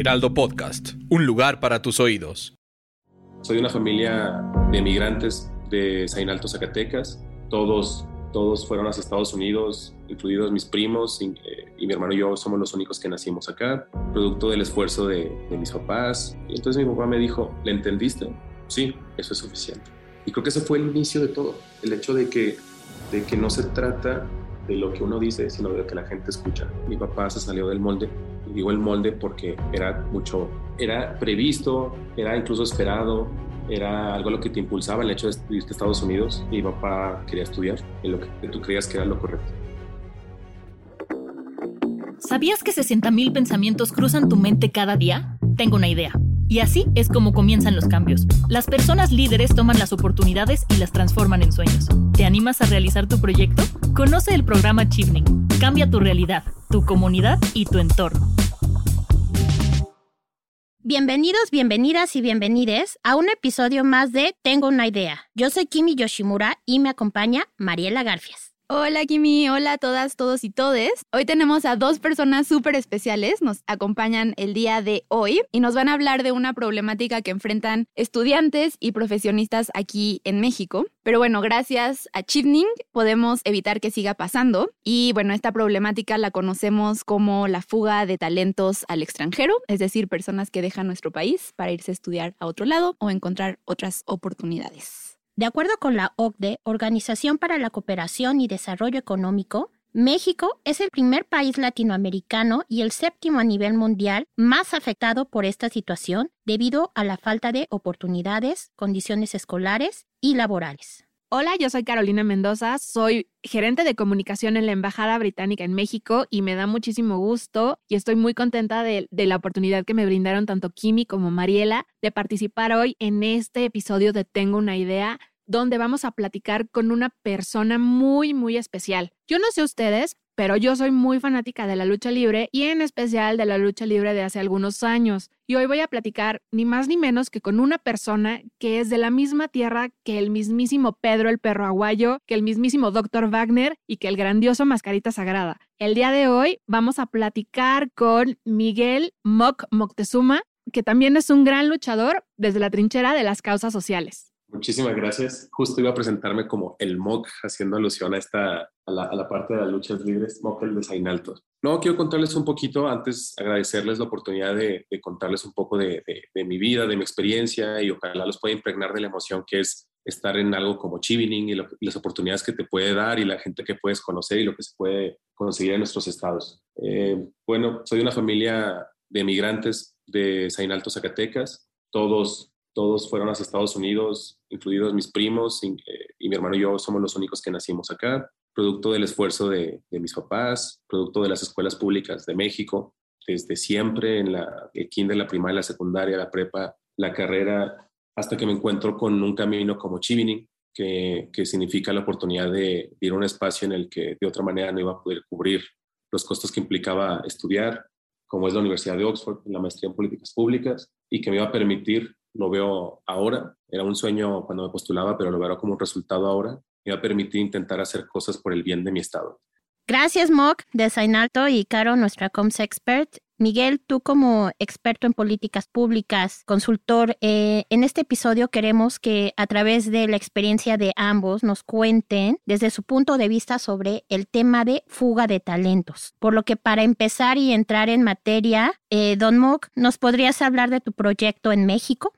Heraldo Podcast, un lugar para tus oídos. Soy de una familia de migrantes de Sain Alto, Zacatecas. Todos, todos fueron hacia Estados Unidos, incluidos mis primos y, eh, y mi hermano y yo somos los únicos que nacimos acá, producto del esfuerzo de, de mis papás. Y entonces mi papá me dijo, ¿le entendiste? Sí, eso es suficiente. Y creo que ese fue el inicio de todo, el hecho de que, de que no se trata de lo que uno dice, sino de lo que la gente escucha. Mi papá se salió del molde, digo el molde porque era mucho, era previsto, era incluso esperado, era algo lo que te impulsaba el hecho de irte a Estados Unidos. Mi papá quería estudiar en lo que tú creías que era lo correcto. ¿Sabías que 60.000 pensamientos cruzan tu mente cada día? Tengo una idea. Y así es como comienzan los cambios. Las personas líderes toman las oportunidades y las transforman en sueños. ¿Te animas a realizar tu proyecto? Conoce el programa Chivning. Cambia tu realidad, tu comunidad y tu entorno. Bienvenidos, bienvenidas y bienvenides a un episodio más de Tengo una idea. Yo soy Kimi Yoshimura y me acompaña Mariela Garfias. Hola Kimi, hola a todas, todos y todes. Hoy tenemos a dos personas súper especiales, nos acompañan el día de hoy y nos van a hablar de una problemática que enfrentan estudiantes y profesionistas aquí en México. Pero bueno, gracias a Chivning podemos evitar que siga pasando y bueno, esta problemática la conocemos como la fuga de talentos al extranjero, es decir, personas que dejan nuestro país para irse a estudiar a otro lado o encontrar otras oportunidades. De acuerdo con la OCDE, Organización para la Cooperación y Desarrollo Económico, México es el primer país latinoamericano y el séptimo a nivel mundial más afectado por esta situación debido a la falta de oportunidades, condiciones escolares y laborales. Hola, yo soy Carolina Mendoza, soy gerente de comunicación en la Embajada Británica en México y me da muchísimo gusto y estoy muy contenta de, la oportunidad que me brindaron tanto Kimi como Mariela de participar hoy en este episodio de Tengo una idea donde vamos a platicar con una persona muy, muy especial. Yo no sé ustedes, pero yo soy muy fanática de la lucha libre y en especial de la lucha libre de hace algunos años. Y hoy voy a platicar ni más ni menos que con una persona que es de la misma tierra que el mismísimo Pedro el perro aguayo, que el mismísimo Dr. Wagner y que el grandioso Mascarita Sagrada. El día de hoy vamos a platicar con Miguel Moc Moctezuma, que también es un gran luchador desde la trinchera de las causas sociales. Muchísimas gracias. Justo iba a presentarme como el MOC, haciendo alusión a, esta, a, la, parte de las luchas libres, MOC el de Sainalto. No, quiero contarles un poquito, antes agradecerles la oportunidad de, de contarles un poco de, de, de, mi vida, de mi experiencia y ojalá los pueda impregnar de la emoción que es estar en algo como Chivining y, las oportunidades que te puede dar y la gente que puedes conocer y lo que se puede conseguir en nuestros estados. Eh, bueno, soy una familia de migrantes de Sainalto, Zacatecas. Todos todos fueron hacia Estados Unidos, incluidos mis primos y, eh, y, mi hermano y yo somos los únicos que nacimos acá, producto del esfuerzo de, de, mis papás, producto de las escuelas públicas de México, desde siempre en la, el kinder, la primaria, la secundaria, la prepa, la carrera, hasta que me encuentro con un camino como Chivining, que, que significa la oportunidad de, de ir a un espacio en el que de otra manera no iba a poder cubrir los costos que implicaba estudiar, como es la Universidad de Oxford, la maestría en políticas públicas, y que me iba a permitir lo veo ahora. Era un sueño cuando me postulaba, pero lo veo como resultado ahora. Me va a permitir intentar hacer cosas por el bien de mi estado. Gracias, Mock, de Sainalto y Caro, nuestra Coms Expert. Miguel, tú como experto en políticas públicas, consultor, eh, en este episodio queremos que a través de la experiencia de ambos nos cuenten desde su punto de vista sobre el tema de fuga de talentos. Por lo que para empezar y entrar en materia, eh, Don Mock, ¿nos podrías hablar de tu proyecto en México?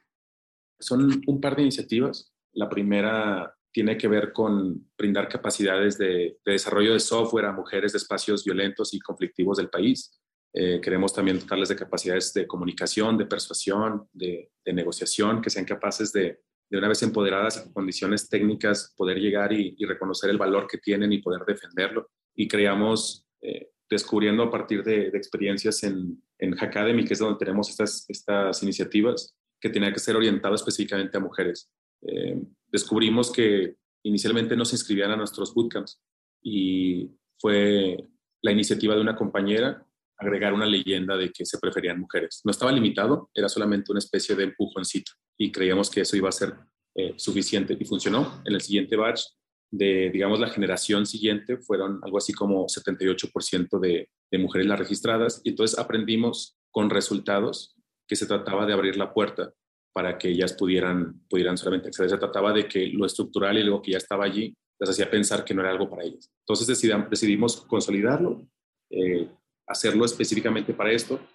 Son un par de iniciativas. La primera tiene que ver con brindar capacidades de, de, desarrollo de software a mujeres de espacios violentos y conflictivos del país. Eh, queremos también dotarles de capacidades de comunicación, de persuasión, de, negociación, que sean capaces de, una vez empoderadas y con condiciones técnicas, poder llegar y, y, reconocer el valor que tienen y poder defenderlo. Y creamos eh, descubriendo a partir de, experiencias en, en Hackademy, que es donde tenemos estas, estas iniciativas, que tenían que ser orientadas específicamente a mujeres. Eh, descubrimos que inicialmente no se inscribían a nuestros bootcamps y fue la iniciativa de una compañera agregar una leyenda de que se preferían mujeres. No estaba limitado, era solamente una especie de empujoncito y creíamos que eso iba a ser eh, suficiente y funcionó. En el siguiente batch de, digamos, la generación siguiente fueron algo así como 78% de, de mujeres las registradas y entonces aprendimos con resultados que se trataba de abrir la puerta para que ellas pudieran, pudieran solamente acceder. Se trataba de que lo estructural y lo que ya estaba allí les hacía pensar que no era algo para ellas. Entonces decidimos consolidarlo, eh, hacerlo específicamente para esto,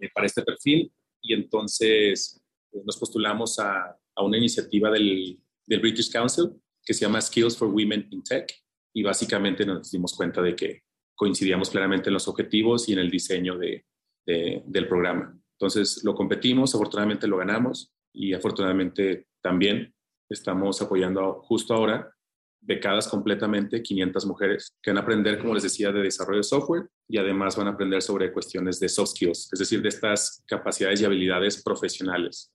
eh, para este perfil, y entonces eh, nos postulamos a, a una iniciativa del, del, British Council que se llama Skills for Women in Tech, y básicamente nos dimos cuenta de que coincidíamos claramente en los objetivos y en el diseño de, del programa. Entonces lo competimos, afortunadamente lo ganamos y afortunadamente también estamos apoyando justo ahora becadas completamente 500 mujeres que van a aprender, como les decía, de desarrollo de software y además van a aprender sobre cuestiones de soft skills, es decir, de estas capacidades y habilidades profesionales.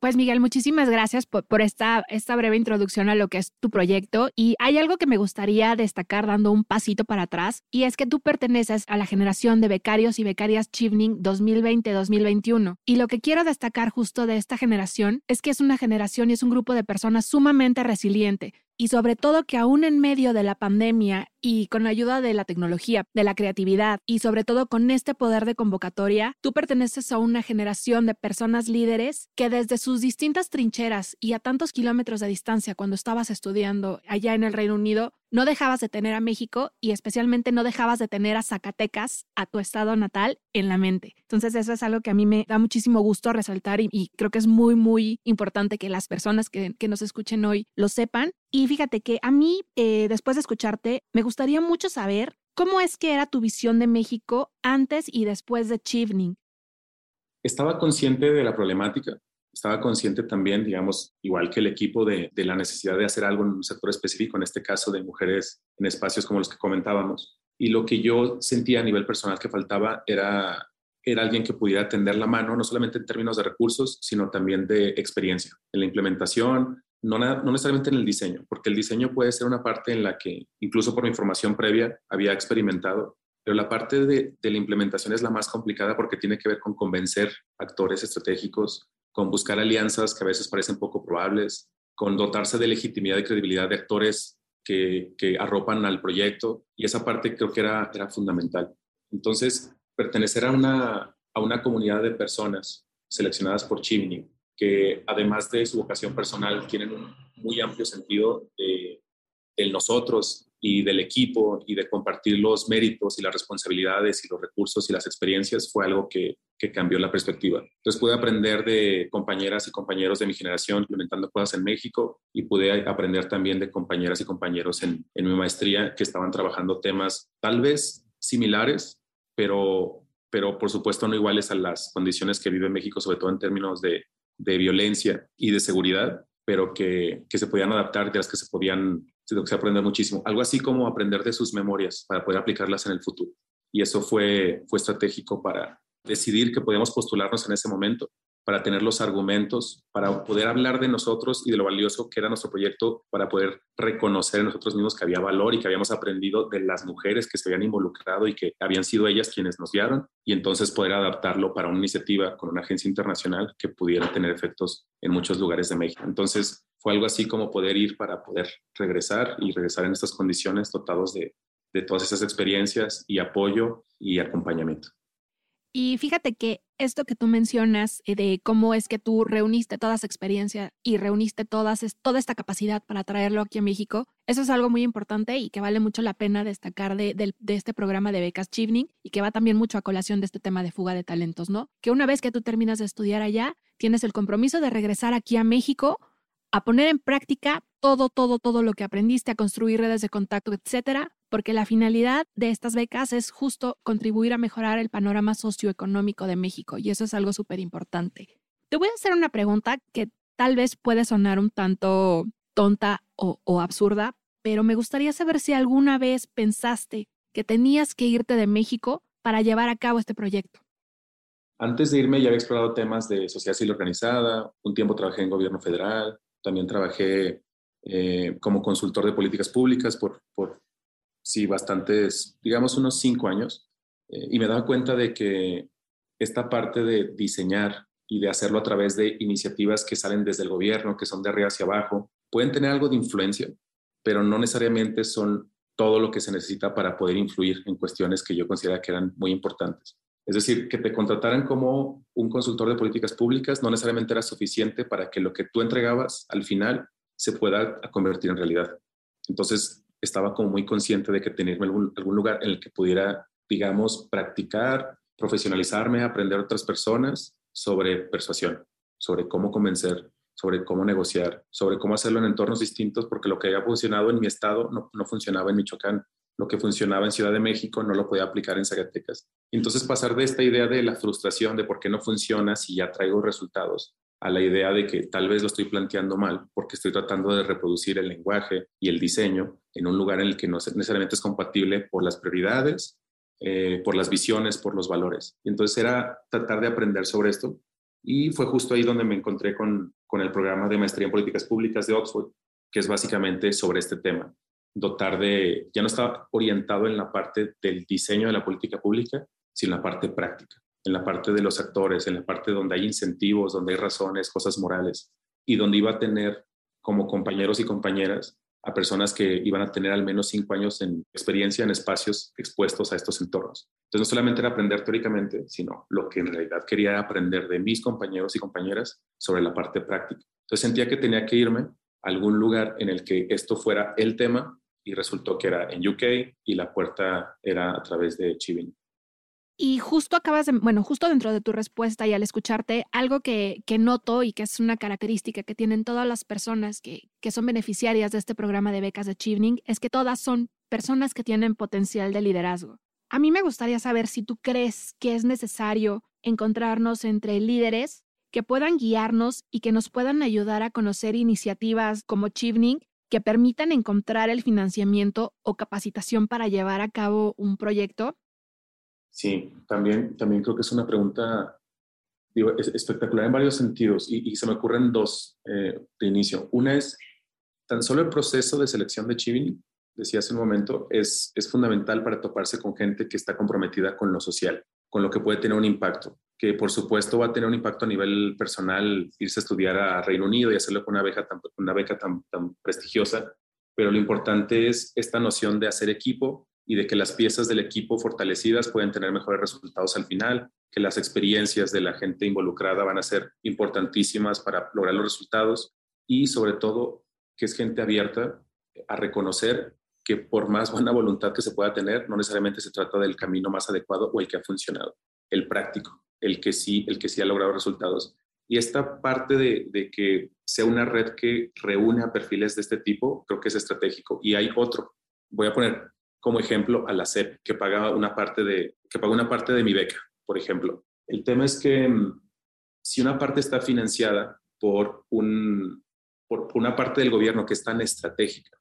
Pues Miguel, muchísimas gracias por, esta, esta breve introducción a lo que es tu proyecto. Y hay algo que me gustaría destacar dando un pasito para atrás, y es que tú perteneces a la generación de becarios y becarias Chivning 2020-2021. Y lo que quiero destacar justo de esta generación es que es una generación y es un grupo de personas sumamente resiliente, y sobre todo que aún en medio de la pandemia y con la ayuda de la tecnología, de la creatividad y sobre todo con este poder de convocatoria, tú perteneces a una generación de personas líderes que desde sus distintas trincheras y a tantos kilómetros de distancia cuando estabas estudiando allá en el Reino Unido, no dejabas de tener a México y especialmente no dejabas de tener a Zacatecas, a tu estado natal, en la mente. Entonces eso es algo que a mí me da muchísimo gusto resaltar y, creo que es muy, muy importante que las personas que, nos escuchen hoy lo sepan. Y fíjate que a mí, eh, después de escucharte, me gustaría mucho saber cómo es que era tu visión de México antes y después de Chivning. Estaba consciente de la problemática, estaba consciente también, digamos, igual que el equipo, de, la necesidad de hacer algo en un sector específico, en este caso de mujeres en espacios como los que comentábamos. Y lo que yo sentía a nivel personal que faltaba era, era alguien que pudiera tender la mano, no solamente en términos de recursos, sino también de experiencia, en la implementación, no, no necesariamente en el diseño, porque el diseño puede ser una parte en la que, incluso por mi información previa, había experimentado, pero la parte de, de, la implementación es la más complicada porque tiene que ver con convencer actores estratégicos, con buscar alianzas que a veces parecen poco probables, con dotarse de legitimidad y credibilidad de actores que, arropan al proyecto, y esa parte creo que era, fundamental. Entonces, pertenecer a una, a una comunidad de personas seleccionadas por Chimney, que además de su vocación personal, tienen un muy amplio sentido de, nosotros y del equipo y de compartir los méritos y las responsabilidades y los recursos y las experiencias fue algo que, que cambió la perspectiva. Entonces pude aprender de compañeras y compañeros de mi generación implementando cosas en México y pude aprender también de compañeras y compañeros en, en mi maestría que estaban trabajando temas tal vez similares, pero, pero por supuesto no iguales a las condiciones que vive México, sobre todo en términos de, de violencia y de seguridad, pero que, que se podían adaptar, de las que se podían se aprender muchísimo. Algo así como aprender de sus memorias para poder aplicarlas en el futuro. Y eso fue, fue estratégico para decidir que podíamos postularnos en ese momento, para tener los argumentos, para poder hablar de nosotros y de lo valioso que era nuestro proyecto, para poder reconocer en nosotros mismos que había valor y que habíamos aprendido de las mujeres que se habían involucrado y que habían sido ellas quienes nos guiaron, y entonces poder adaptarlo para una iniciativa con una agencia internacional que pudiera tener efectos en muchos lugares de México. Entonces, fue algo así como poder ir para poder regresar y regresar en estas condiciones dotados de, de todas esas experiencias y apoyo y acompañamiento. Y fíjate que esto que tú mencionas eh, de cómo es que tú reuniste toda esa experiencia y reuniste todas, toda esta capacidad para traerlo aquí a México, eso es algo muy importante y que vale mucho la pena destacar de, de, este programa de becas Chivning y que va también mucho a colación de este tema de fuga de talentos, ¿no? Que una vez que tú terminas de estudiar allá, tienes el compromiso de regresar aquí a México a poner en práctica todo, todo, todo lo que aprendiste, a construir redes de contacto, etcétera, porque la finalidad de estas becas es justo contribuir a mejorar el panorama socioeconómico de México y eso es algo súper importante. Te voy a hacer una pregunta que tal vez puede sonar un tanto tonta o, absurda, pero me gustaría saber si alguna vez pensaste que tenías que irte de México para llevar a cabo este proyecto? Antes de irme ya había explorado temas de sociedad civil organizada, un tiempo trabajé en gobierno federal, también trabajé eh, como consultor de políticas públicas por, sí, bastantes, digamos unos cinco años, eh, y me daba cuenta de que esta parte de diseñar y de hacerlo a través de iniciativas que salen desde el gobierno, que son de arriba hacia abajo, pueden tener algo de influencia, pero no necesariamente son todo lo que se necesita para poder influir en cuestiones que yo consideraba que eran muy importantes. Es decir, que te contrataran como un consultor de políticas públicas no necesariamente era suficiente para que lo que tú entregabas al final se pueda convertir en realidad. Entonces, estaba como muy consciente de que tenía algún, algún lugar en el que pudiera, digamos, practicar, profesionalizarme, aprender a otras personas sobre persuasión, sobre cómo convencer, sobre cómo negociar, sobre cómo hacerlo en entornos distintos, porque lo que había funcionado en mi estado no, no funcionaba en Michoacán, lo que funcionaba en Ciudad de México no lo podía aplicar en Zacatecas. Entonces pasar de esta idea de la frustración de por qué no funciona si ya traigo resultados, a la idea de que tal vez lo estoy planteando mal porque estoy tratando de reproducir el lenguaje y el diseño en un lugar en el que no necesariamente es compatible por las prioridades, eh, por las visiones, por los valores. Y entonces era tratar de aprender sobre esto y fue justo ahí donde me encontré con, con el programa de maestría en políticas públicas de Oxford, que es básicamente sobre este tema. Dotar de, ya no estaba orientado en la parte del diseño de la política pública, sino en la parte práctica, en la parte de los actores, en la parte donde hay incentivos, donde hay razones, cosas morales, y donde iba a tener como compañeros y compañeras a personas que iban a tener al menos cinco años en experiencia en espacios expuestos a estos entornos. Entonces, no solamente era aprender teóricamente, sino lo que en realidad quería aprender de mis compañeros y compañeras sobre la parte práctica. Entonces, sentía que tenía que irme a algún lugar en el que esto fuera el tema y resultó que era en UK y la puerta era a través de Chivin. Y justo acabas de, bueno, justo dentro de tu respuesta y al escucharte, algo que, noto y que es una característica que tienen todas las personas que, que son beneficiarias de este programa de becas de Achieving es que todas son personas que tienen potencial de liderazgo. A mí me gustaría saber si tú crees que es necesario encontrarnos entre líderes que puedan guiarnos y que nos puedan ayudar a conocer iniciativas como Achieving que permitan encontrar el financiamiento o capacitación para llevar a cabo un proyecto Sí, también, también creo que es una pregunta espectacular en varios sentidos y, se me ocurren dos eh, de inicio. Una es, tan solo el proceso de selección de Chivini, decía hace un momento, es, es fundamental para toparse con gente que está comprometida con lo social, con lo que puede tener un impacto, que por supuesto va a tener un impacto a nivel personal irse a estudiar a Reino Unido y hacerlo con una beca una beca tan prestigiosa, pero lo importante es esta noción de hacer equipo y de que las piezas del equipo fortalecidas pueden tener mejores resultados al final, que las experiencias de la gente involucrada van a ser importantísimas para lograr los resultados y sobre todo que es gente abierta a reconocer que por más buena voluntad que se pueda tener, no necesariamente se trata del camino más adecuado o el que ha funcionado, el práctico, el que sí, el que sí ha logrado resultados. Y esta parte de, de que sea una red que reúne a perfiles de este tipo, creo que es estratégico. Y hay otro, voy a poner como ejemplo a la SEP, que paga una parte de, que paga una parte de mi beca, por ejemplo. El tema es que mm, si una parte está financiada por, un, por una parte del gobierno que es tan estratégica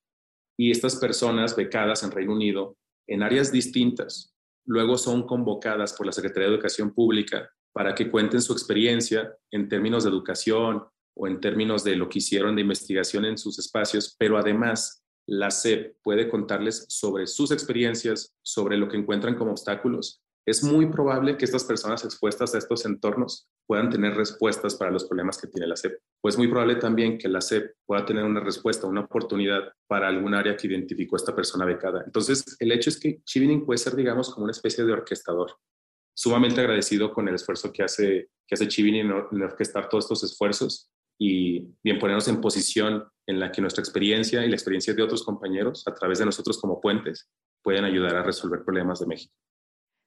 y estas personas becadas en Reino Unido en áreas distintas luego son convocadas por la Secretaría de Educación Pública para que cuenten su experiencia en términos de educación o en términos de lo que hicieron de investigación en sus espacios, pero además la SEP puede contarles sobre sus experiencias, sobre lo que encuentran como obstáculos, es muy probable que estas personas expuestas a estos entornos puedan tener respuestas para los problemas que tiene la SEP. Pues muy probable también que la SEP pueda tener una respuesta, una oportunidad para algún área que identificó esta persona becada. Entonces, el hecho es que Chivining puede ser, digamos, como una especie de orquestador. Sumamente agradecido con el esfuerzo que hace, que hace Chivining en orquestar todos estos esfuerzos y bien ponernos en posición en la que nuestra experiencia y la experiencia de otros compañeros, a través de nosotros como puentes, pueden ayudar a resolver problemas de México.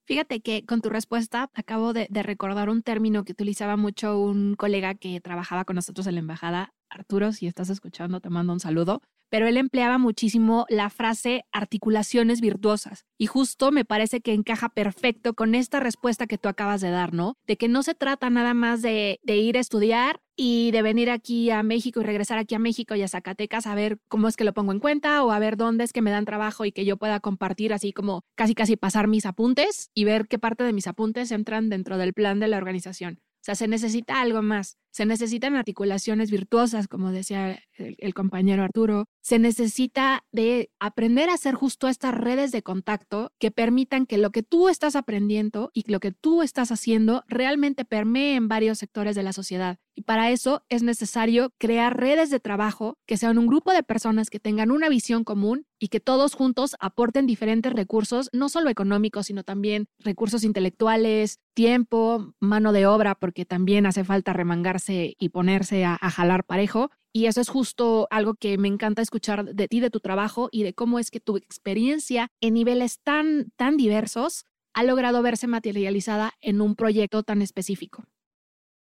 Fíjate que con tu respuesta acabo de, recordar un término que utilizaba mucho un colega que trabajaba con nosotros en la embajada, Arturo, si estás escuchando, te mando un saludo, pero él empleaba muchísimo la frase articulaciones virtuosas y justo me parece que encaja perfecto con esta respuesta que tú acabas de dar, ¿no? De que no se trata nada más de, de ir a estudiar y de venir aquí a México y regresar aquí a México y a Zacatecas a ver cómo es que lo pongo en cuenta o a ver dónde es que me dan trabajo y que yo pueda compartir así como casi casi pasar mis apuntes y ver qué parte de mis apuntes entran dentro del plan de la organización. O sea, se necesita algo más. Se necesitan articulaciones virtuosas, como decía el, compañero Arturo. Se necesita de aprender a hacer justo estas redes de contacto que permitan que lo que tú estás aprendiendo y lo que tú estás haciendo realmente permee en varios sectores de la sociedad. Y para eso es necesario crear redes de trabajo que sean un grupo de personas que tengan una visión común y que todos juntos aporten diferentes recursos, no solo económicos, sino también recursos intelectuales, tiempo, mano de obra, porque también hace falta remangarse y ponerse a, jalar parejo. Y eso es justo algo que me encanta escuchar de ti, de tu trabajo y de cómo es que tu experiencia en niveles tan, tan diversos ha logrado verse materializada en un proyecto tan específico.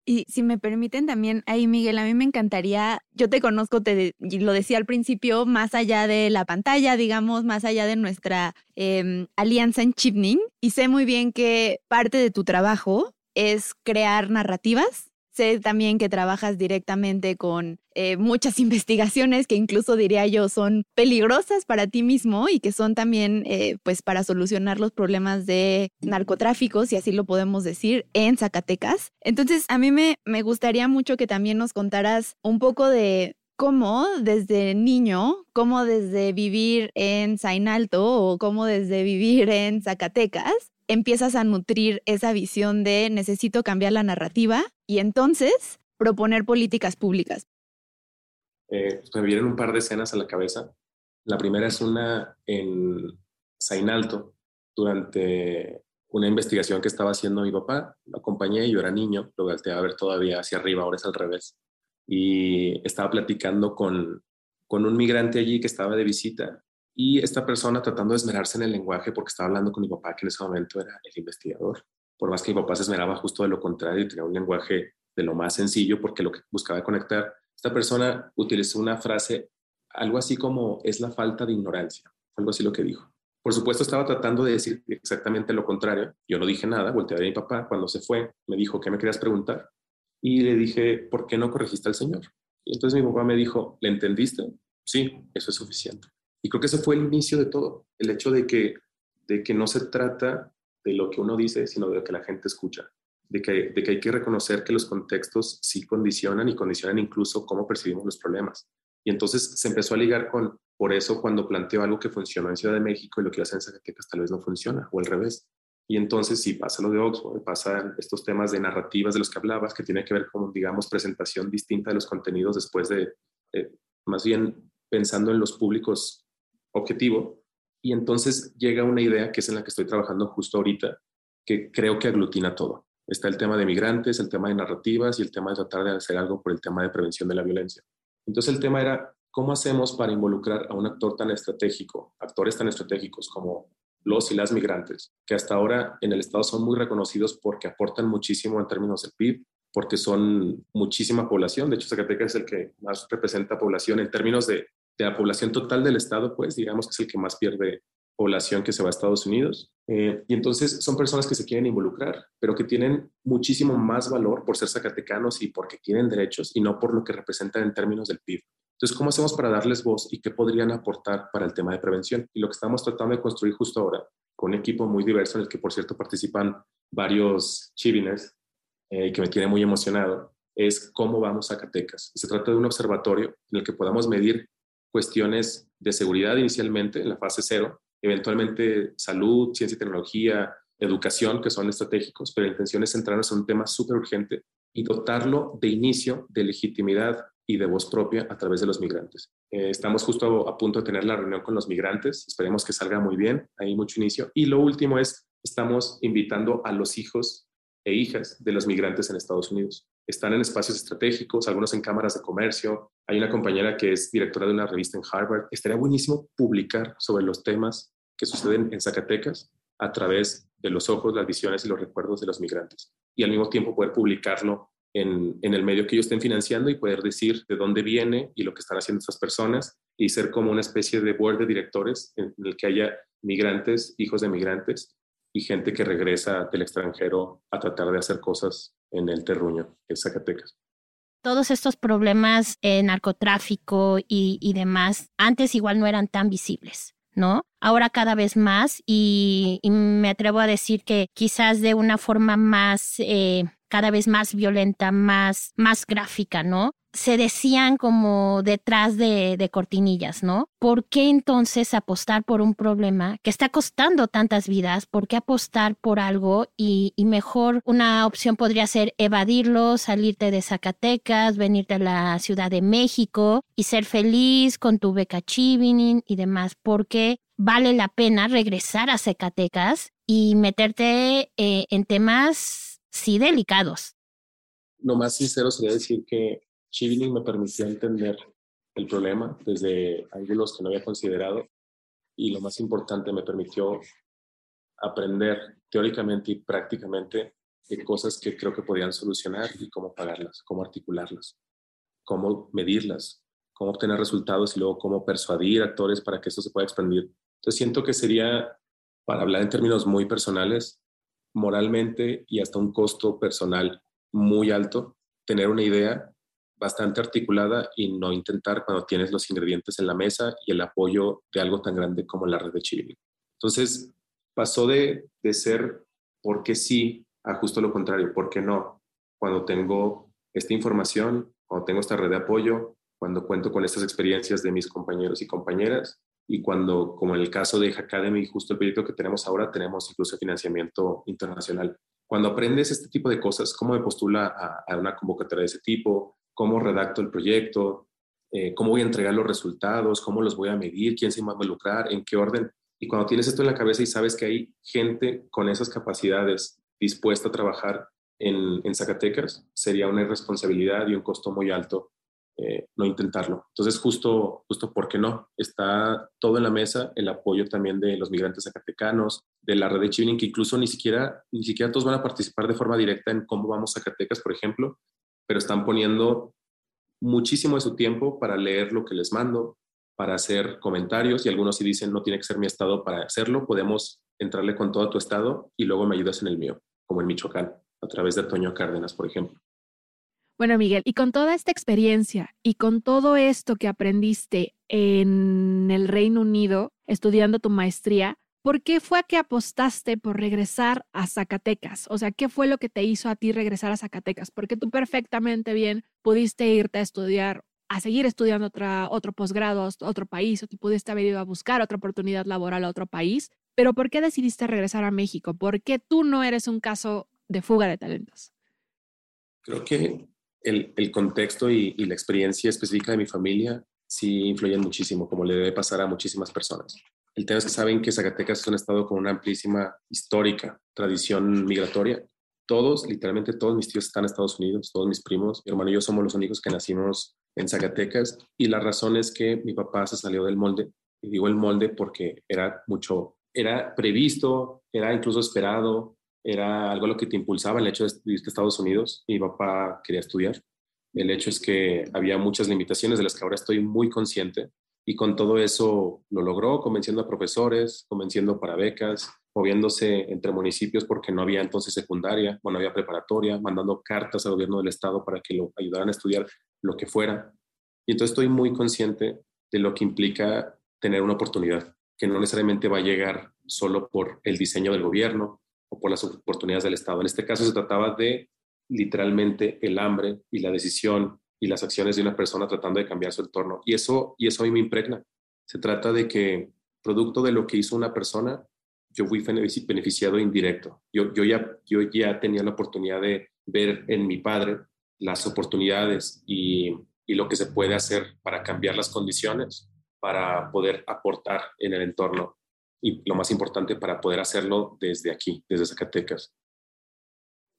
Y si me permiten también, ahí Miguel, a mí me encantaría, yo te conozco, te lo decía al principio, más allá de la pantalla, digamos, más allá de nuestra em, alianza en Chipning, y sé muy bien que parte de tu trabajo es crear narrativas Sé también que trabajas directamente con eh, muchas investigaciones que incluso diría yo son peligrosas para ti mismo y que son también eh, pues para solucionar los problemas de narcotráfico, si así lo podemos decir, en Zacatecas. Entonces a mí me, me gustaría mucho que también nos contaras un poco de cómo desde niño, cómo desde vivir en Zainalto o cómo desde vivir en Zacatecas, empiezas a nutrir esa visión de necesito cambiar la narrativa y entonces proponer políticas públicas. Eh, me vienen un par de escenas a la cabeza. La primera es una en Zainalto, durante una investigación que estaba haciendo mi papá. Lo acompañé, yo era niño, lo volteé a ver todavía hacia arriba, ahora es al revés. Y estaba platicando con, con un migrante allí que estaba de visita y esta persona tratando de esmerarse en el lenguaje porque estaba hablando con mi papá, que en ese momento era el investigador. Por más que mi papá se esmeraba justo de lo contrario y tenía un lenguaje de lo más sencillo porque lo que buscaba conectar, esta persona utilizó una frase algo así como es la falta de ignorancia, algo así lo que dijo. Por supuesto estaba tratando de decir exactamente lo contrario. Yo no dije nada, volteé a mi papá. Cuando se fue, me dijo, ¿qué me querías preguntar? Y le dije, ¿por qué no corregiste al Señor? Y entonces mi papá me dijo, ¿le entendiste? Sí, eso es suficiente. Y creo que ese fue el inicio de todo, el hecho de que, de que no se trata de lo que uno dice, sino de lo que la gente escucha, de que, de que hay que reconocer que los contextos sí condicionan y condicionan incluso cómo percibimos los problemas. Y entonces se empezó a ligar con, por eso cuando planteo algo que funcionó en Ciudad de México y lo que hace en Zacatecas tal vez no funciona, o al revés. Y entonces sí pasa lo de Oxford, pasan estos temas de narrativas de los que hablabas, que tiene que ver con, digamos, presentación distinta de los contenidos después de, eh, más bien pensando en los públicos objetivo. Y entonces llega una idea que es en la que estoy trabajando justo ahorita, que creo que aglutina todo. Está el tema de migrantes, el tema de narrativas y el tema de tratar de hacer algo por el tema de prevención de la violencia. Entonces el tema era, ¿cómo hacemos para involucrar a un actor tan estratégico, actores tan estratégicos como los y las migrantes, que hasta ahora en el Estado son muy reconocidos porque aportan muchísimo en términos del PIB, porque son muchísima población. De hecho, Zacatecas es el que más representa población en términos de de la población total del estado, pues digamos que es el que más pierde población que se va a Estados Unidos. Eh, y entonces son personas que se quieren involucrar, pero que tienen muchísimo más valor por ser zacatecanos y porque tienen derechos y no por lo que representan en términos del PIB. Entonces, ¿cómo hacemos para darles voz y qué podrían aportar para el tema de prevención? Y lo que estamos tratando de construir justo ahora, con un equipo muy diverso en el que, por cierto, participan varios chivines eh, que me tiene muy emocionado, es cómo vamos a Zacatecas. Se trata de un observatorio en el que podamos medir cuestiones de seguridad inicialmente en la fase cero, eventualmente salud, ciencia y tecnología, educación, que son estratégicos, pero la intención es centrarnos en un tema súper urgente y dotarlo de inicio de legitimidad y de voz propia a través de los migrantes. Eh, estamos justo a, punto de tener la reunión con los migrantes, esperemos que salga muy bien, hay mucho inicio. Y lo último es, estamos invitando a los hijos e hijas de los migrantes en Estados Unidos están en espacios estratégicos, algunos en cámaras de comercio. Hay una compañera que es directora de una revista en Harvard. Estaría buenísimo publicar sobre los temas que suceden en Zacatecas a través de los ojos, las visiones y los recuerdos de los migrantes. Y al mismo tiempo poder publicarlo en, en, el medio que ellos estén financiando y poder decir de dónde viene y lo que están haciendo estas personas y ser como una especie de board de directores en el que haya migrantes, hijos de migrantes y gente que regresa del extranjero a tratar de hacer cosas en el terruño, en Zacatecas. Todos estos problemas, de narcotráfico y, demás, antes igual no eran tan visibles, ¿no? Ahora cada vez más y, me atrevo a decir que quizás de una forma más, eh, cada vez más violenta, más, más gráfica, ¿no? Se decían como detrás de, cortinillas, ¿no? ¿Por qué entonces apostar por un problema que está costando tantas vidas? ¿Por qué apostar por algo? Y, mejor una opción podría ser evadirlo, salirte de Zacatecas, venirte a la Ciudad de México y ser feliz con tu beca Chivinin y demás, porque vale la pena regresar a Zacatecas y meterte eh, en temas, sí, delicados. Lo más sincero sería decir que Chivining me permitía entender el problema desde ángulos que no había considerado y lo más importante me permitió aprender teóricamente y prácticamente de cosas que creo que podían solucionar y cómo pagarlas, cómo articularlas, cómo medirlas, cómo obtener resultados y luego cómo persuadir actores para que esto se pueda expandir. Entonces siento que sería, para hablar en términos muy personales, moralmente y hasta un costo personal muy alto, tener una idea bastante articulada y no intentar cuando tienes los ingredientes en la mesa y el apoyo de algo tan grande como la red de Chile. Entonces, pasó de, de ser por qué sí a justo lo contrario, por qué no. Cuando tengo esta información, cuando tengo esta red de apoyo, cuando cuento con estas experiencias de mis compañeros y compañeras y cuando, como en el caso de Academy, justo el proyecto que tenemos ahora, tenemos incluso financiamiento internacional. Cuando aprendes este tipo de cosas, cómo me postula a, a una convocatoria de ese tipo, cómo redacto el proyecto, eh, cómo voy a entregar los resultados, cómo los voy a medir, quién se va a involucrar, en qué orden. Y cuando tienes esto en la cabeza y sabes que hay gente con esas capacidades dispuesta a trabajar en, en Zacatecas, sería una irresponsabilidad y un costo muy alto eh, no intentarlo. Entonces, justo, justo, ¿por qué no? Está todo en la mesa, el apoyo también de los migrantes zacatecanos, de la red de Chivining, que incluso ni siquiera, ni siquiera todos van a participar de forma directa en cómo vamos Zacatecas, por ejemplo, pero están poniendo muchísimo de su tiempo para leer lo que les mando, para hacer comentarios y algunos si dicen no tiene que ser mi estado para hacerlo, podemos entrarle con todo tu estado y luego me ayudas en el mío, como en Michoacán, a través de Toño Cárdenas, por ejemplo. Bueno, Miguel, y con toda esta experiencia y con todo esto que aprendiste en el Reino Unido, estudiando tu maestría, ¿Por qué fue que apostaste por regresar a Zacatecas? O sea, ¿qué fue lo que te hizo a ti regresar a Zacatecas? Porque tú perfectamente bien pudiste irte a estudiar, a seguir estudiando otra, otro posgrado otro país, o tú pudiste haber ido a buscar otra oportunidad laboral a otro país. Pero ¿por qué decidiste regresar a México? ¿Por qué tú no eres un caso de fuga de talentos? Creo que el, el contexto y, y la experiencia específica de mi familia sí influyen muchísimo, como le debe pasar a muchísimas personas. El tema es que saben que Zacatecas es un estado con una amplísima histórica tradición migratoria. Todos, literalmente todos mis tíos están en Estados Unidos, todos mis primos, mi hermano y yo somos los únicos que nacimos en Zacatecas y la razón es que mi papá se salió del molde. Y digo el molde porque era mucho, era previsto, era incluso esperado, era algo lo que te impulsaba el hecho de irte a Estados Unidos. Mi papá quería estudiar. El hecho es que había muchas limitaciones de las que ahora estoy muy consciente y con todo eso lo logró, convenciendo a profesores, convenciendo para becas, moviéndose entre municipios porque no había entonces secundaria, bueno, había preparatoria, mandando cartas al gobierno del estado para que lo ayudaran a estudiar lo que fuera. Y entonces estoy muy consciente de lo que implica tener una oportunidad, que no necesariamente va a llegar solo por el diseño del gobierno o por las oportunidades del estado. En este caso se trataba de literalmente el hambre y la decisión y las acciones de una persona tratando de cambiar su entorno. Y eso, y eso a mí me impregna. Se trata de que, producto de lo que hizo una persona, yo fui beneficiado indirecto. Yo, yo, ya, yo ya tenía la oportunidad de ver en mi padre las oportunidades y, y lo que se puede hacer para cambiar las condiciones, para poder aportar en el entorno y lo más importante, para poder hacerlo desde aquí, desde Zacatecas.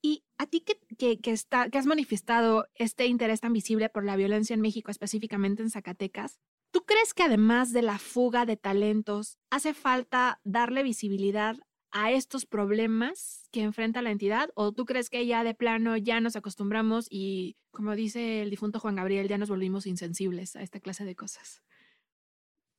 Y a ti que, que, que has manifestado este interés tan visible por la violencia en México, específicamente en Zacatecas, ¿tú crees que además de la fuga de talentos, hace falta darle visibilidad a estos problemas que enfrenta la entidad? ¿O tú crees que ya de plano ya nos acostumbramos y, como dice el difunto Juan Gabriel, ya nos volvimos insensibles a esta clase de cosas?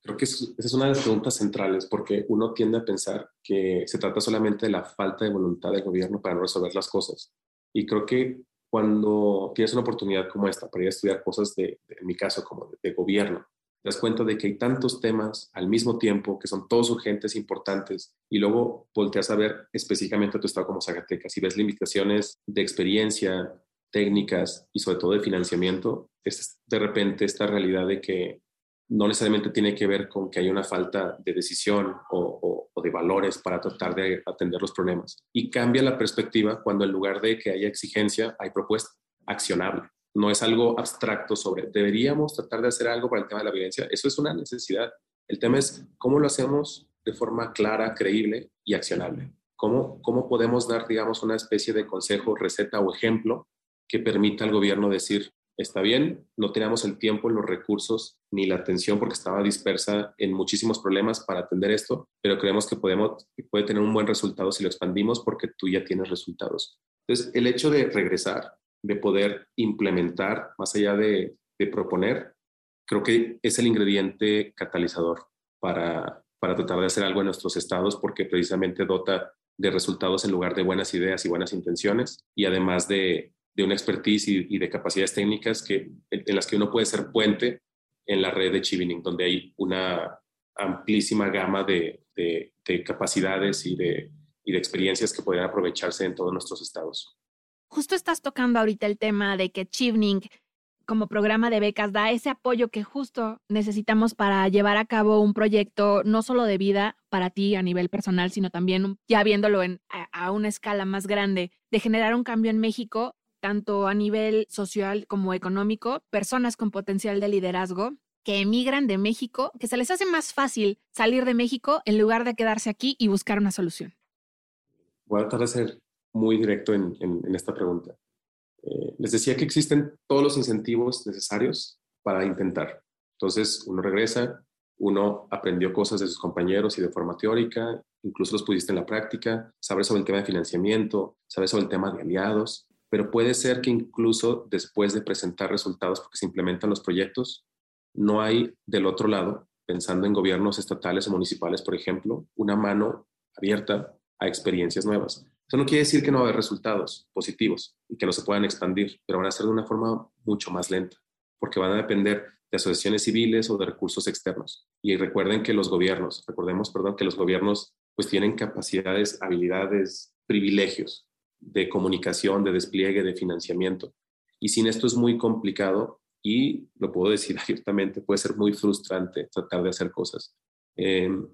Creo que esa es una de las preguntas centrales porque uno tiende a pensar que se trata solamente de la falta de voluntad del gobierno para no resolver las cosas. Y creo que cuando tienes una oportunidad como esta para ir a estudiar cosas de, en mi caso, como de, gobierno, te das cuenta de que hay tantos temas al mismo tiempo que son todos urgentes, importantes, y luego volteas a ver específicamente a tu estado como Zacatecas y ves limitaciones de experiencia, técnicas y sobre todo de financiamiento, es de repente esta realidad de que no necesariamente tiene que ver con que haya una falta de decisión o, de valores para tratar de atender los problemas. Y cambia la perspectiva cuando en lugar de que haya exigencia, hay propuesta accionable. No es algo abstracto sobre, deberíamos tratar de hacer algo para el tema de la violencia. Eso es una necesidad. El tema es cómo lo hacemos de forma clara, creíble y accionable. ¿Cómo, cómo podemos dar, digamos, una especie de consejo, receta o ejemplo que permita al gobierno decir, está bien, no teníamos el tiempo, los recursos ni la atención porque estaba dispersa en muchísimos problemas para atender esto, pero creemos que podemos, puede tener un buen resultado si lo expandimos porque tú ya tienes resultados. Entonces, el hecho de regresar, de poder implementar más allá de, de proponer, creo que es el ingrediente catalizador para, para tratar de hacer algo en nuestros estados porque precisamente dota de resultados en lugar de buenas ideas y buenas intenciones y además de, de una expertise y, de capacidades técnicas que, en las que uno puede ser puente en la red de Chivining, donde hay una amplísima gama de, capacidades y de, y de experiencias que podrían aprovecharse en todos nuestros estados. Justo estás tocando ahorita el tema de que Chivening como programa de becas da ese apoyo que justo necesitamos para llevar a cabo un proyecto no solo de vida para ti a nivel personal, sino también ya viéndolo en, a, una escala más grande, de generar un cambio en México tanto a nivel social como económico, personas con potencial de liderazgo que emigran de México, que se les hace más fácil salir de México en lugar de quedarse aquí y buscar una solución? Voy a tratar de ser muy directo en, esta pregunta. Eh, les decía que existen todos los incentivos necesarios para intentar. Entonces, uno regresa, uno aprendió cosas de sus compañeros y de forma teórica, incluso los pusiste en la práctica, sabes sobre el tema de financiamiento, sabes sobre el tema de aliados, pero puede ser que incluso después de presentar resultados, porque se implementan los proyectos, no hay del otro lado, pensando en gobiernos estatales o municipales, por ejemplo, una mano abierta a experiencias nuevas. Eso no quiere decir que no va a haber resultados positivos y que no se puedan expandir, pero van a ser de una forma mucho más lenta, porque van a depender de asociaciones civiles o de recursos externos. Y recuerden que los gobiernos, recordemos, perdón, que los gobiernos pues tienen capacidades, habilidades, privilegios de comunicación, de despliegue, de financiamiento. Y sin esto es muy complicado y lo puedo decir abiertamente, puede ser muy frustrante tratar de hacer cosas. Em,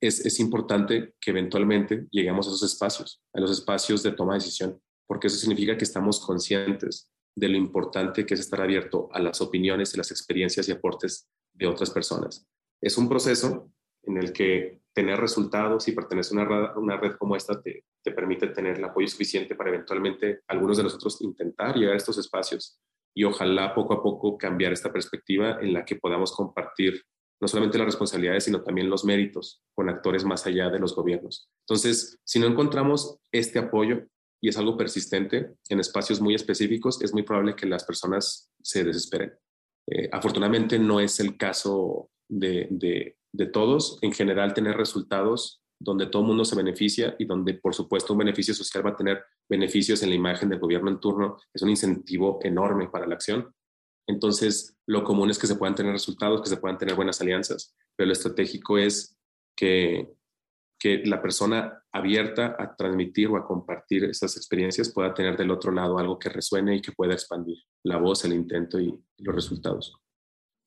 es, es, importante que eventualmente lleguemos a esos espacios, a los espacios de toma de decisión, porque eso significa que estamos conscientes de lo importante que es estar abierto a las opiniones y las experiencias y aportes de otras personas. Es un proceso en el que tener resultados y pertenecer a una red, como esta te, te, permite tener el apoyo suficiente para eventualmente algunos de nosotros intentar llegar a estos espacios y ojalá poco a poco cambiar esta perspectiva en la que podamos compartir no solamente las responsabilidades, sino también los méritos con actores más allá de los gobiernos. Entonces, si no encontramos este apoyo y es algo persistente en espacios muy específicos, es muy probable que las personas se desesperen. Eh, afortunadamente no es el caso de, de todos, en general tener resultados donde todo el mundo se beneficia y donde, por supuesto, un beneficio social va a tener beneficios en la imagen del gobierno en turno, es un incentivo enorme para la acción. Entonces, lo común es que se puedan tener resultados, que se puedan tener buenas alianzas, pero lo estratégico es que, que la persona abierta a transmitir o a compartir esas experiencias pueda tener del otro lado algo que resuene y que pueda expandir la voz, el intento y los resultados.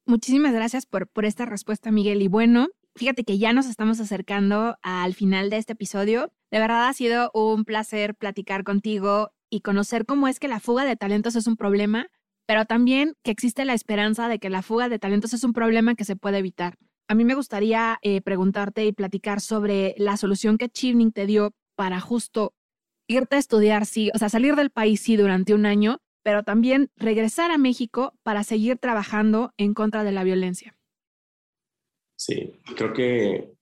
Muchísimas gracias por, por esta respuesta, Miguel. Y bueno, fíjate que ya nos estamos acercando al final de este episodio. De verdad ha sido un placer platicar contigo y conocer cómo es que la fuga de talentos es un problema, pero también que existe la esperanza de que la fuga de talentos es un problema que se puede evitar. A mí me gustaría eh, preguntarte y platicar sobre la solución que Chivning te dio para justo irte a estudiar, sí, o sea, salir del país, sí, durante un año, pero también regresar a México para seguir trabajando en contra de la violencia. Sí, creo que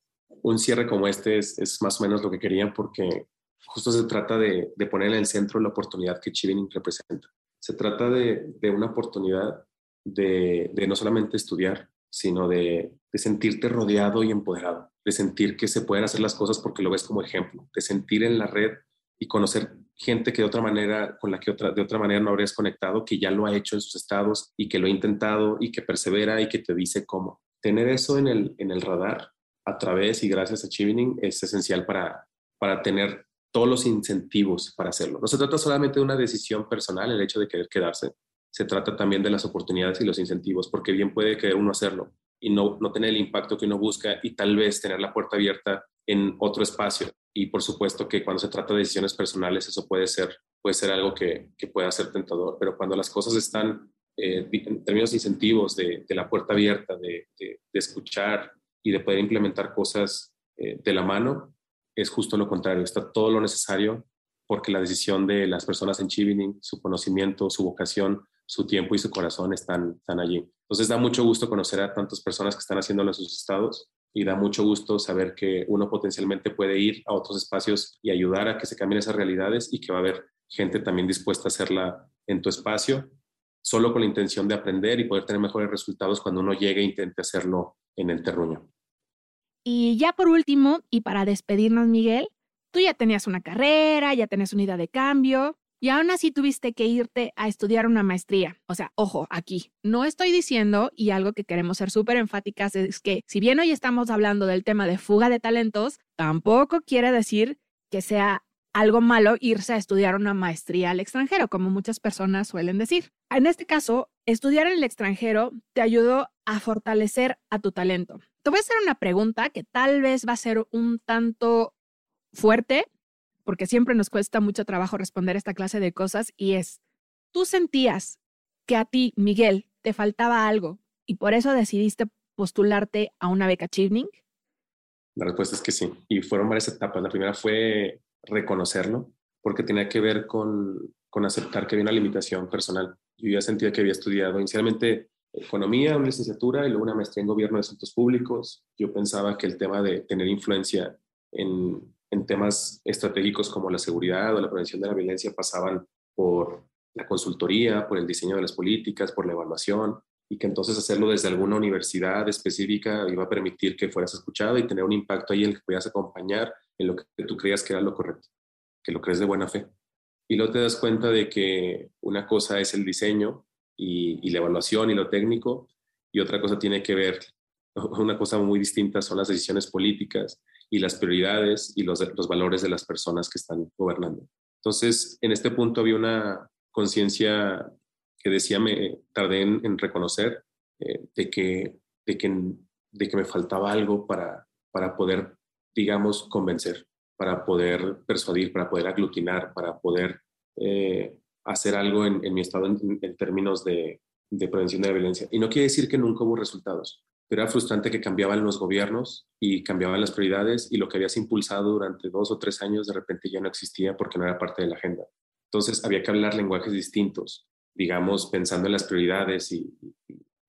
un cierre como este es, más o menos lo que querían porque justo se trata de, poner en el centro la oportunidad que Chivining representa. Se trata de, una oportunidad de, no solamente estudiar, sino de sentirte rodeado y empoderado, de sentir que se pueden hacer las cosas porque lo ves como ejemplo, de sentir en la red y conocer gente que de otra manera, con la que otra, de otra manera no habrías conectado, que ya lo ha hecho en sus estados y que lo ha intentado y que persevera y que te dice cómo. Tener eso en el, en el radar a través y gracias a Chivining es esencial para, para tener todos los incentivos para hacerlo. No se trata solamente de una decisión personal, el hecho de querer quedarse, se trata también de las oportunidades y los incentivos, porque bien puede querer uno hacerlo y no, no tener el impacto que uno busca y tal vez tener la puerta abierta en otro espacio. Y por supuesto que cuando se trata de decisiones personales, eso puede ser, puede ser algo que, que pueda ser tentador, pero cuando las cosas están eh, en términos de incentivos, de, de la puerta abierta, de, de, escuchar y de poder implementar cosas eh, de la mano, es justo lo contrario, está todo lo necesario porque la decisión de las personas en Chivining, su conocimiento, su vocación, su tiempo y su corazón están, están allí. Entonces da mucho gusto conocer a tantas personas que están haciéndolo en sus estados y da mucho gusto saber que uno potencialmente puede ir a otros espacios y ayudar a que se cambien esas realidades y que va a haber gente también dispuesta a hacerla en tu espacio, solo con la intención de aprender y poder tener mejores resultados cuando uno llegue e intente hacerlo en el terruño. Y ya por último, y para despedirnos, Miguel, tú ya tenías una carrera, ya tenías una idea de cambio, y aún así tuviste que irte a estudiar una maestría. O sea, ojo, aquí no estoy diciendo, y algo que queremos ser súper enfáticas es que si bien hoy estamos hablando del tema de fuga de talentos, tampoco quiere decir que sea algo malo irse a estudiar una maestría al extranjero, como muchas personas suelen decir. En este caso, estudiar en el extranjero te ayudó a fortalecer a tu talento. Te voy a hacer una pregunta que tal vez va a ser un tanto fuerte, porque siempre nos cuesta mucho trabajo responder esta clase de cosas, y es, ¿tú sentías que a ti, Miguel, te faltaba algo y por eso decidiste postularte a una beca Chivning? La respuesta es que sí, y fueron varias etapas. La primera fue reconocerlo, porque tenía que ver con, con aceptar que había una limitación personal. Yo ya sentía que había estudiado inicialmente economía, una licenciatura y luego una maestría en gobierno de asuntos públicos. Yo pensaba que el tema de tener influencia en, en temas estratégicos como la seguridad o la prevención de la violencia pasaban por la consultoría, por el diseño de las políticas, por la evaluación, y que entonces hacerlo desde alguna universidad específica iba a permitir que fueras escuchado y tener un impacto ahí en el que pudieras acompañar en lo que tú creías que era lo correcto, que lo crees de buena fe. Y luego te das cuenta de que una cosa es el diseño y, y la evaluación y lo técnico, y otra cosa tiene que ver, una cosa muy distinta son las decisiones políticas y las prioridades y los, los valores de las personas que están gobernando. Entonces, en este punto había una conciencia que decía, me tardé en, reconocer eh, de, que, de, que, de que me faltaba algo para, para poder, digamos, convencer, para poder persuadir, para poder aglutinar, para poder eh, hacer algo en, mi estado en, en términos de, de prevención de la violencia. Y no quiere decir que nunca hubo resultados pero era frustrante que cambiaban los gobiernos y cambiaban las prioridades y lo que habías impulsado durante dos o tres años de repente ya no existía porque no era parte de la agenda. Entonces había que hablar lenguajes distintos, digamos, pensando en las prioridades y,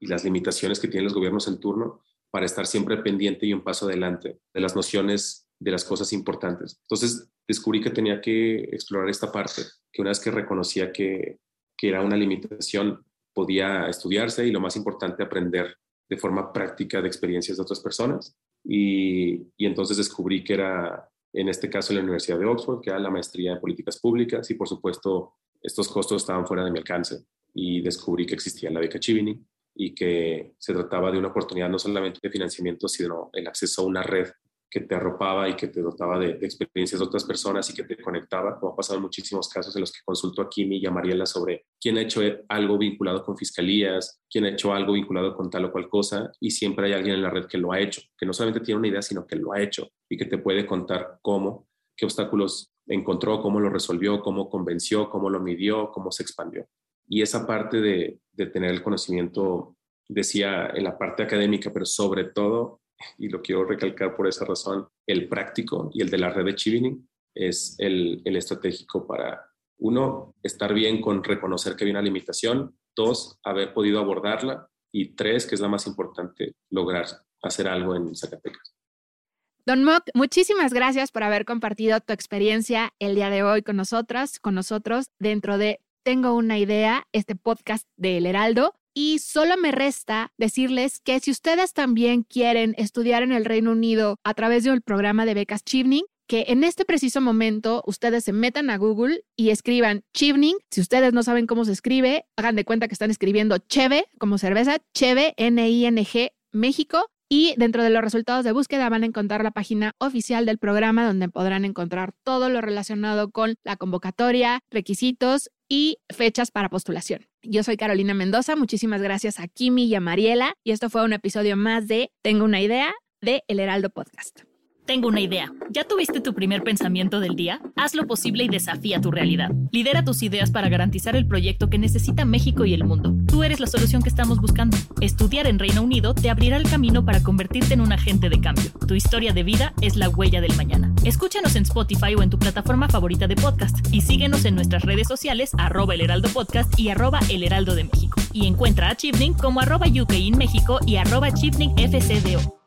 las limitaciones que tienen los gobiernos en turno para estar siempre pendiente y un paso adelante de las nociones de las cosas importantes. Entonces descubrí que tenía que explorar esta parte, que una vez que reconocía que, que era una limitación, podía estudiarse y lo más importante, aprender de forma práctica de experiencias de otras personas. Y, y, entonces descubrí que era, en este caso, la Universidad de Oxford, que era la maestría en políticas públicas y, por supuesto, estos costos estaban fuera de mi alcance. Y descubrí que existía la beca Chivini y que se trataba de una oportunidad no solamente de financiamiento, sino el acceso a una red que te arropaba y que te dotaba de, experiencias de otras personas y que te conectaba, como ha pasado en muchísimos casos en los que consulto a Kimi y a Mariela sobre quién ha hecho algo vinculado con fiscalías, quién ha hecho algo vinculado con tal o cual cosa, y siempre hay alguien en la red que lo ha hecho, que no solamente tiene una idea, sino que lo ha hecho y que te puede contar cómo, qué obstáculos encontró, cómo lo resolvió, cómo convenció, cómo lo midió, cómo se expandió. Y esa parte de tener el conocimiento, decía en la parte académica, pero sobre todo y lo quiero recalcar por esa razón, el práctico y el de la red de Chivining es el, el estratégico para, uno, estar bien con reconocer que hay una limitación, dos, haber podido abordarla y tres, que es la más importante, lograr hacer algo en Zacatecas. Don Mock, muchísimas gracias por haber compartido tu experiencia el día de hoy con nosotras, con nosotros, dentro de Tengo una idea, este podcast de El Heraldo. Y solo me resta decirles que si ustedes también quieren estudiar en el Reino Unido a través del programa de becas Chivning, que en este preciso momento ustedes se metan a Google y escriban Chivning. Si ustedes no saben cómo se escribe, hagan de cuenta que están escribiendo Cheve como cerveza, Cheve, N-I-N-G, México. Y dentro de los resultados de búsqueda van a encontrar la página oficial del programa donde podrán encontrar todo lo relacionado con la convocatoria, requisitos y fechas para postulación. Yo soy Carolina Mendoza, muchísimas gracias a Kimi y a Mariela y esto fue un episodio más de Tengo una idea de El Heraldo Podcast. Tengo una idea. ¿Ya tuviste tu primer pensamiento del día? Haz lo posible y desafía tu realidad. Lidera tus ideas para garantizar el proyecto que necesita México y el mundo. Tú eres la solución que estamos buscando. Estudiar en Reino Unido te abrirá el camino para convertirte en un agente de cambio. Tu historia de vida es la huella del mañana. Escúchanos en Spotify o en tu plataforma favorita de podcast y síguenos en nuestras redes sociales arroba el heraldo podcast y arroba el heraldo de México. Y encuentra a Chivning como arroba UK y arroba FCDO.